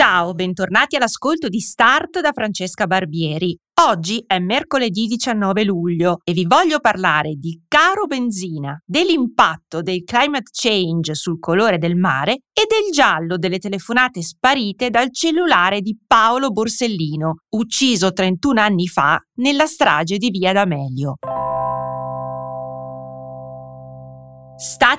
Ciao, bentornati all'ascolto di Start da Francesca Barbieri. Oggi è mercoledì 19 luglio e vi voglio parlare di caro benzina, dell'impatto del climate change sul colore del mare e del giallo delle telefonate sparite dal cellulare di Paolo Borsellino, ucciso 31 anni fa nella strage di Via D'Amelio.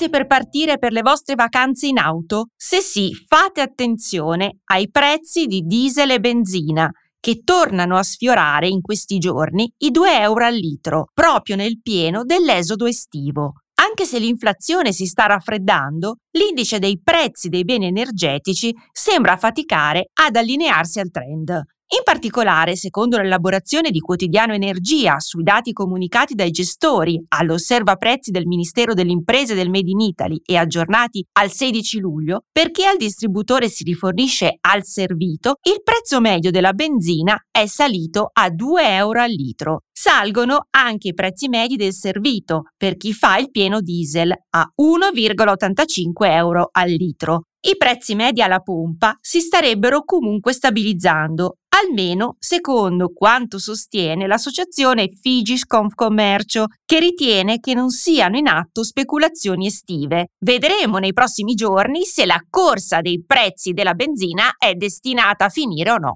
State per partire per le vostre vacanze in auto? Se sì, fate attenzione ai prezzi di diesel e benzina che tornano a sfiorare in questi giorni i 2 euro al litro, proprio nel pieno dell'esodo estivo. Anche se l'inflazione si sta raffreddando, l'indice dei prezzi dei beni energetici sembra faticare ad allinearsi al trend. In particolare, secondo l'elaborazione di Quotidiano Energia sui dati comunicati dai gestori all'osserva prezzi del Ministero delle Imprese del Made in Italy e aggiornati al 16 luglio, perché al distributore si rifornisce al servito, il prezzo medio della benzina è salito a 2 euro al litro. Salgono anche i prezzi medi del servito per chi fa il pieno diesel a 1,85 euro al litro. I prezzi medi alla pompa si starebbero comunque stabilizzando almeno secondo quanto sostiene l'associazione Figis Confcommercio, che ritiene che non siano in atto speculazioni estive. Vedremo nei prossimi giorni se la corsa dei prezzi della benzina è destinata a finire o no.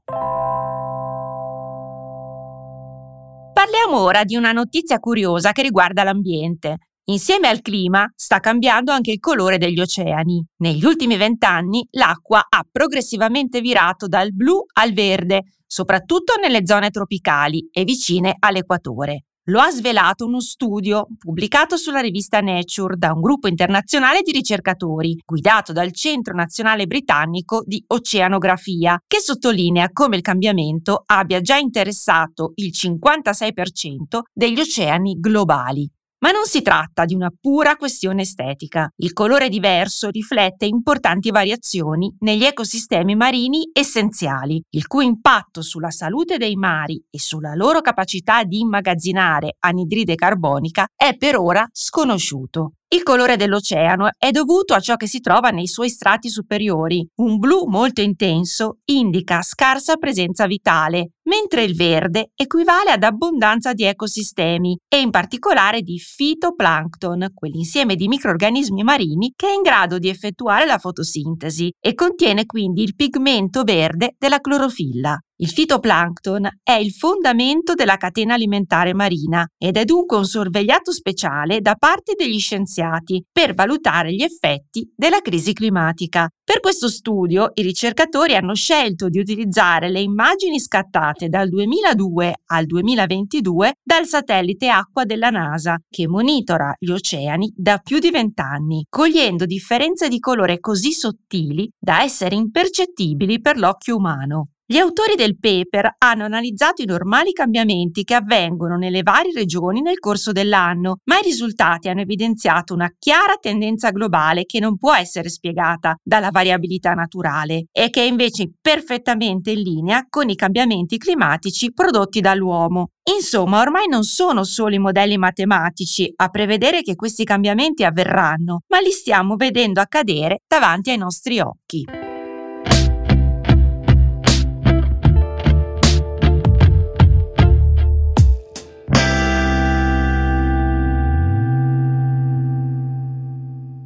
Parliamo ora di una notizia curiosa che riguarda l'ambiente. Insieme al clima sta cambiando anche il colore degli oceani. Negli ultimi vent'anni l'acqua ha progressivamente virato dal blu al verde, soprattutto nelle zone tropicali e vicine all'equatore. Lo ha svelato uno studio pubblicato sulla rivista Nature da un gruppo internazionale di ricercatori, guidato dal Centro Nazionale Britannico di Oceanografia, che sottolinea come il cambiamento abbia già interessato il 56% degli oceani globali. Ma non si tratta di una pura questione estetica. Il colore diverso riflette importanti variazioni negli ecosistemi marini essenziali, il cui impatto sulla salute dei mari e sulla loro capacità di immagazzinare anidride carbonica è per ora sconosciuto. Il colore dell'oceano è dovuto a ciò che si trova nei suoi strati superiori. Un blu molto intenso indica scarsa presenza vitale, mentre il verde equivale ad abbondanza di ecosistemi e in particolare di fitoplancton, quell'insieme di microrganismi marini che è in grado di effettuare la fotosintesi e contiene quindi il pigmento verde della clorofilla. Il fitoplancton è il fondamento della catena alimentare marina ed è dunque un sorvegliato speciale da parte degli scienziati per valutare gli effetti della crisi climatica. Per questo studio i ricercatori hanno scelto di utilizzare le immagini scattate dal 2002 al 2022 dal satellite acqua della NASA, che monitora gli oceani da più di vent'anni, cogliendo differenze di colore così sottili da essere impercettibili per l'occhio umano. Gli autori del paper hanno analizzato i normali cambiamenti che avvengono nelle varie regioni nel corso dell'anno, ma i risultati hanno evidenziato una chiara tendenza globale che non può essere spiegata dalla variabilità naturale e che è invece perfettamente in linea con i cambiamenti climatici prodotti dall'uomo. Insomma, ormai non sono solo i modelli matematici a prevedere che questi cambiamenti avverranno, ma li stiamo vedendo accadere davanti ai nostri occhi.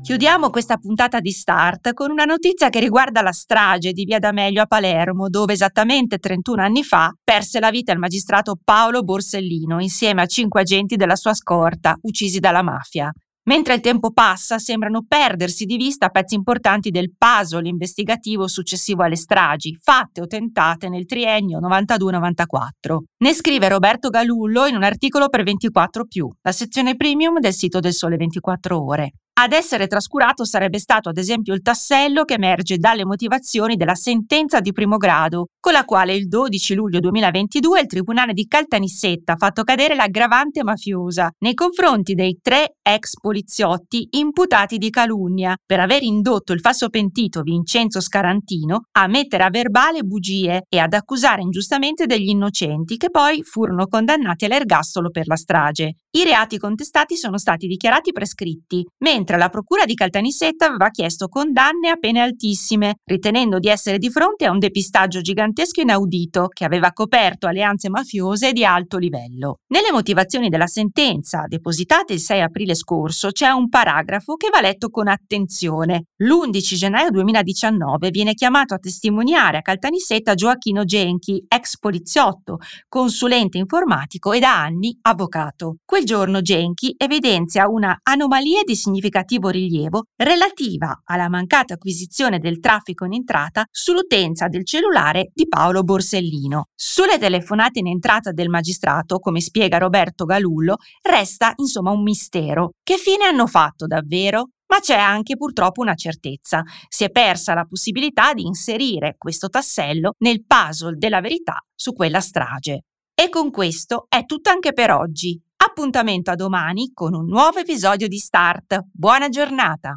Chiudiamo questa puntata di Start con una notizia che riguarda la strage di Via D'Amelio a Palermo, dove esattamente 31 anni fa perse la vita il magistrato Paolo Borsellino insieme a cinque agenti della sua scorta, uccisi dalla mafia. Mentre il tempo passa, sembrano perdersi di vista pezzi importanti del puzzle investigativo successivo alle stragi, fatte o tentate nel triennio 92-94. Ne scrive Roberto Galullo in un articolo per 24 la sezione premium del sito del Sole 24 Ore. Ad essere trascurato sarebbe stato ad esempio il tassello che emerge dalle motivazioni della sentenza di primo grado, con la quale il 12 luglio 2022 il Tribunale di Caltanissetta ha fatto cadere l'aggravante mafiosa nei confronti dei tre ex poliziotti imputati di calunnia per aver indotto il falso pentito Vincenzo Scarantino a mettere a verbale bugie e ad accusare ingiustamente degli innocenti che poi furono condannati all'ergastolo per la strage. I reati contestati sono stati dichiarati prescritti, mentre la Procura di Caltanissetta aveva chiesto condanne a pene altissime, ritenendo di essere di fronte a un depistaggio gigantesco inaudito che aveva coperto alleanze mafiose di alto livello. Nelle motivazioni della sentenza, depositate il 6 aprile scorso, c'è un paragrafo che va letto con attenzione. L'11 gennaio 2019 viene chiamato a testimoniare a Caltanissetta Gioacchino Genchi, ex poliziotto, consulente informatico e da anni avvocato quel giorno Genchi evidenzia una anomalia di significativo rilievo relativa alla mancata acquisizione del traffico in entrata sull'utenza del cellulare di Paolo Borsellino. Sulle telefonate in entrata del magistrato, come spiega Roberto Galullo, resta insomma un mistero. Che fine hanno fatto davvero? Ma c'è anche purtroppo una certezza. Si è persa la possibilità di inserire questo tassello nel puzzle della verità su quella strage. E con questo è tutto anche per oggi. Appuntamento a domani con un nuovo episodio di Start. Buona giornata!